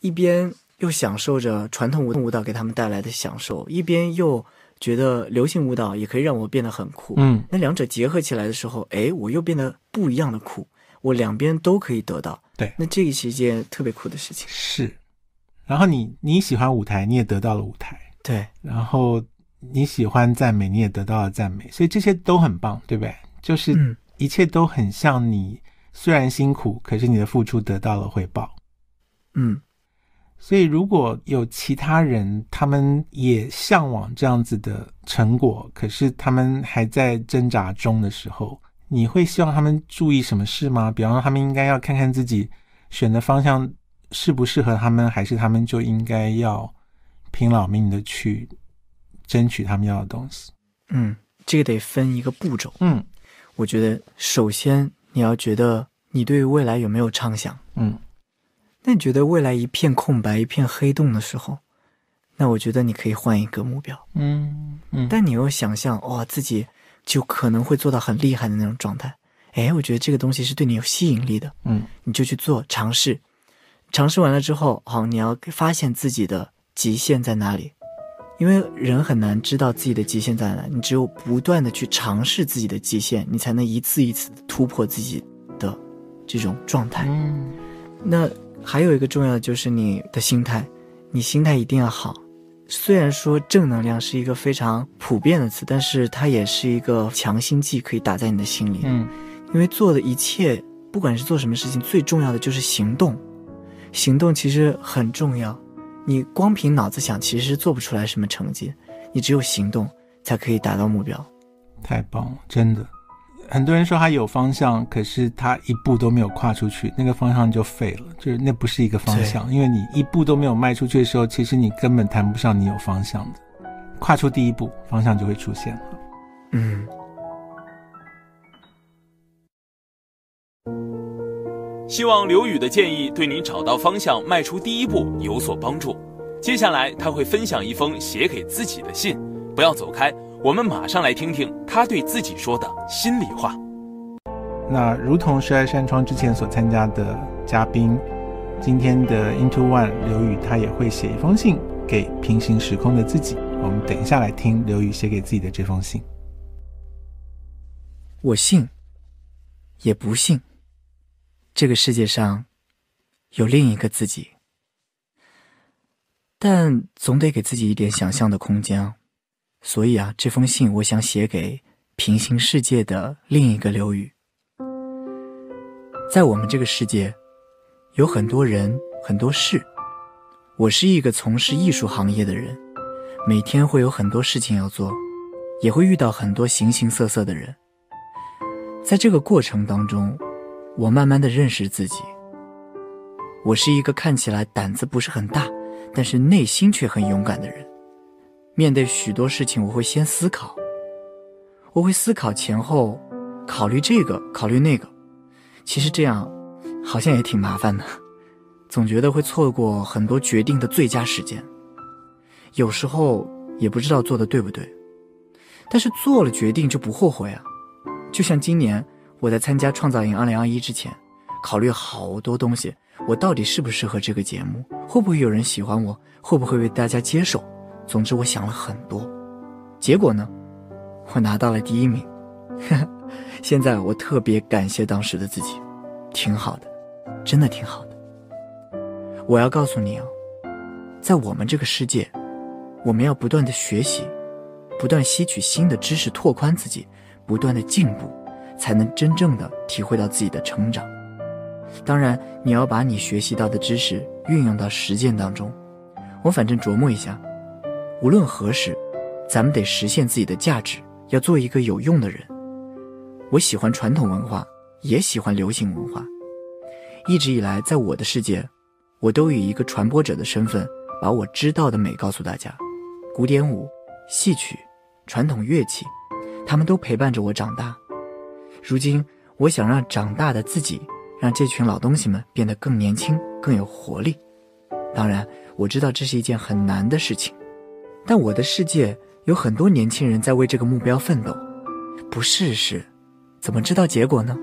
一边又享受着传统舞舞蹈给他们带来的享受，一边又觉得流行舞蹈也可以让我变得很酷。嗯，那两者结合起来的时候，哎，我又变得不一样的酷，我两边都可以得到。对那这个是一件特别酷的事情。是。然后你你喜欢舞台，你也得到了舞台。对，然后你喜欢赞美，你也得到了赞美，所以这些都很棒，对不对？就是嗯一切都很像你，虽然辛苦，可是你的付出得到了回报。嗯所以如果有其他人，他们也向往这样子的成果，可是他们还在挣扎中的时候，你会希望他们注意什么事吗？比方说，他们应该要看看自己选的方向适不适合他们，还是他们就应该要拼老命的去争取他们要的东西？嗯，这个得分一个步骤。嗯我觉得首先你要觉得你对未来有没有畅想？嗯，那你觉得未来一片空白、一片黑洞的时候，那我觉得你可以换一个目标。嗯嗯，但你又想象哇，自己就可能会做到很厉害的那种状态。哎，我觉得这个东西是对你有吸引力的。嗯，你就去做尝试，尝试完了之后，好，你要发现自己的极限在哪里。因为人很难知道自己的极限在哪，你只有不断的去尝试自己的极限，你才能一次一次的突破自己的这种状态。嗯，那还有一个重要的就是你的心态，你心态一定要好。虽然说正能量是一个非常普遍的词，但是它也是一个强心剂，可以打在你的心里。嗯，因为做的一切，不管是做什么事情，最重要的就是行动，行动其实很重要。你光凭脑子想，其实是做不出来什么成绩。你只有行动，才可以达到目标。太棒了，真的。很多人说他有方向，可是他一步都没有跨出去，那个方向就废了。就是那不是一个方向，因为你一步都没有迈出去的时候，其实你根本谈不上你有方向的。跨出第一步，方向就会出现了。嗯。希望刘宇的建议对您找到方向、迈出第一步有所帮助。接下来他会分享一封写给自己的信，不要走开，我们马上来听听他对自己说的心里话。那如同十二扇窗之前所参加的嘉宾，今天的 Into One 刘宇他也会写一封信给平行时空的自己。我们等一下来听刘宇写给自己的这封信。我信，也不信。这个世界上有另一个自己，但总得给自己一点想象的空间。所以啊，这封信我想写给平行世界的另一个刘宇。在我们这个世界，有很多人，很多事。我是一个从事艺术行业的人，每天会有很多事情要做，也会遇到很多形形色色的人。在这个过程当中，我慢慢的认识自己。我是一个看起来胆子不是很大，但是内心却很勇敢的人。面对许多事情，我会先思考，我会思考前后，考虑这个，考虑那个。其实这样，好像也挺麻烦的，总觉得会错过很多决定的最佳时间。有时候也不知道做的对不对，但是做了决定就不后悔啊。就像今年。我在参加创造营二零二一之前，考虑好多东西，我到底适不适合这个节目，会不会有人喜欢我，会不会被大家接受？总之，我想了很多，结果呢，我拿到了第一名。现在我特别感谢当时的自己，挺好的，真的挺好的。我要告诉你啊，在我们这个世界，我们要不断的学习，不断吸取新的知识，拓宽自己，不断的进步。才能真正的体会到自己的成长。当然，你要把你学习到的知识运用到实践当中。我反正琢磨一下，无论何时，咱们得实现自己的价值，要做一个有用的人。我喜欢传统文化，也喜欢流行文化。一直以来，在我的世界，我都以一个传播者的身份，把我知道的美告诉大家。古典舞、戏曲、传统乐器，他们都陪伴着我长大。如今，我想让长大的自己，让这群老东西们变得更年轻、更有活力。当然，我知道这是一件很难的事情，但我的世界有很多年轻人在为这个目标奋斗。不试试，怎么知道结果呢？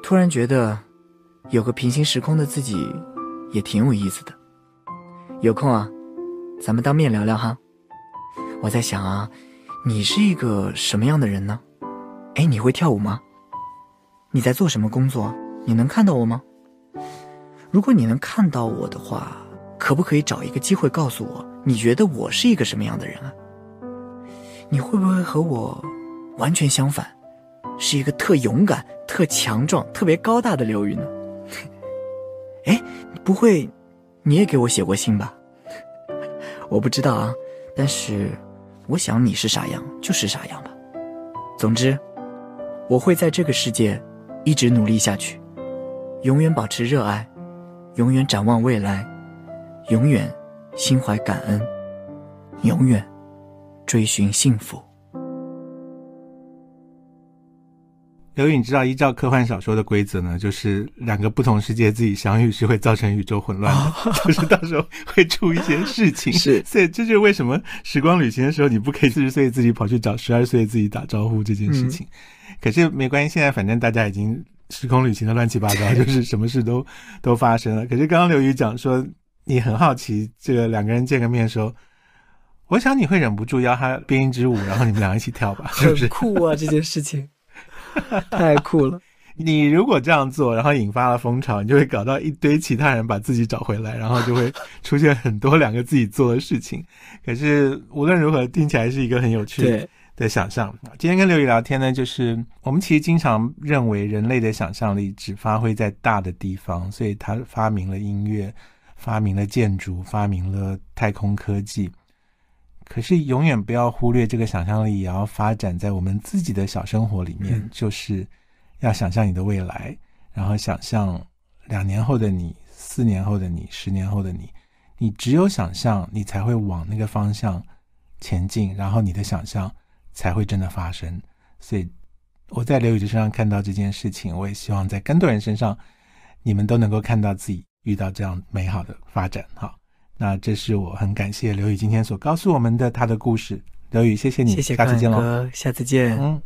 突然觉得，有个平行时空的自己，也挺有意思的。有空啊，咱们当面聊聊哈。我在想啊，你是一个什么样的人呢？哎，你会跳舞吗？你在做什么工作？你能看到我吗？如果你能看到我的话，可不可以找一个机会告诉我，你觉得我是一个什么样的人啊？你会不会和我完全相反，是一个特勇敢、特强壮、特别高大的刘宇呢？哎，不会，你也给我写过信吧？我不知道啊，但是我想你是啥样就是啥样吧。总之。我会在这个世界一直努力下去，永远保持热爱，永远展望未来，永远心怀感恩，永远追寻幸福。刘宇，你知道依照科幻小说的规则呢，就是两个不同世界自己相遇是会造成宇宙混乱的，就是到时候会出一些事情。是，所以这就是为什么时光旅行的时候，你不可以四十岁自己跑去找十二岁自己打招呼这件事情。可是没关系，现在反正大家已经时空旅行的乱七八糟，就是什么事都都发生了。可是刚刚刘宇讲说，你很好奇这个两个人见个面的时候，我想你会忍不住邀他编一支舞，然后你们俩一起跳吧？是不是？酷啊，这件事情。太酷了！你如果这样做，然后引发了风潮，你就会搞到一堆其他人把自己找回来，然后就会出现很多两个自己做的事情。可是无论如何，听起来是一个很有趣的想象。今天跟刘宇聊天呢，就是我们其实经常认为人类的想象力只发挥在大的地方，所以他发明了音乐，发明了建筑，发明了太空科技。可是永远不要忽略这个想象力，也要发展在我们自己的小生活里面。就是要想象你的未来，然后想象两年后的你、四年后的你、十年后的你。你只有想象，你才会往那个方向前进，然后你的想象才会真的发生。所以我在刘宇的身上看到这件事情，我也希望在更多人身上，你们都能够看到自己遇到这样美好的发展。哈。那这是我很感谢刘宇今天所告诉我们的他的故事。刘宇，谢谢你，谢谢下次见喽，下次见。嗯。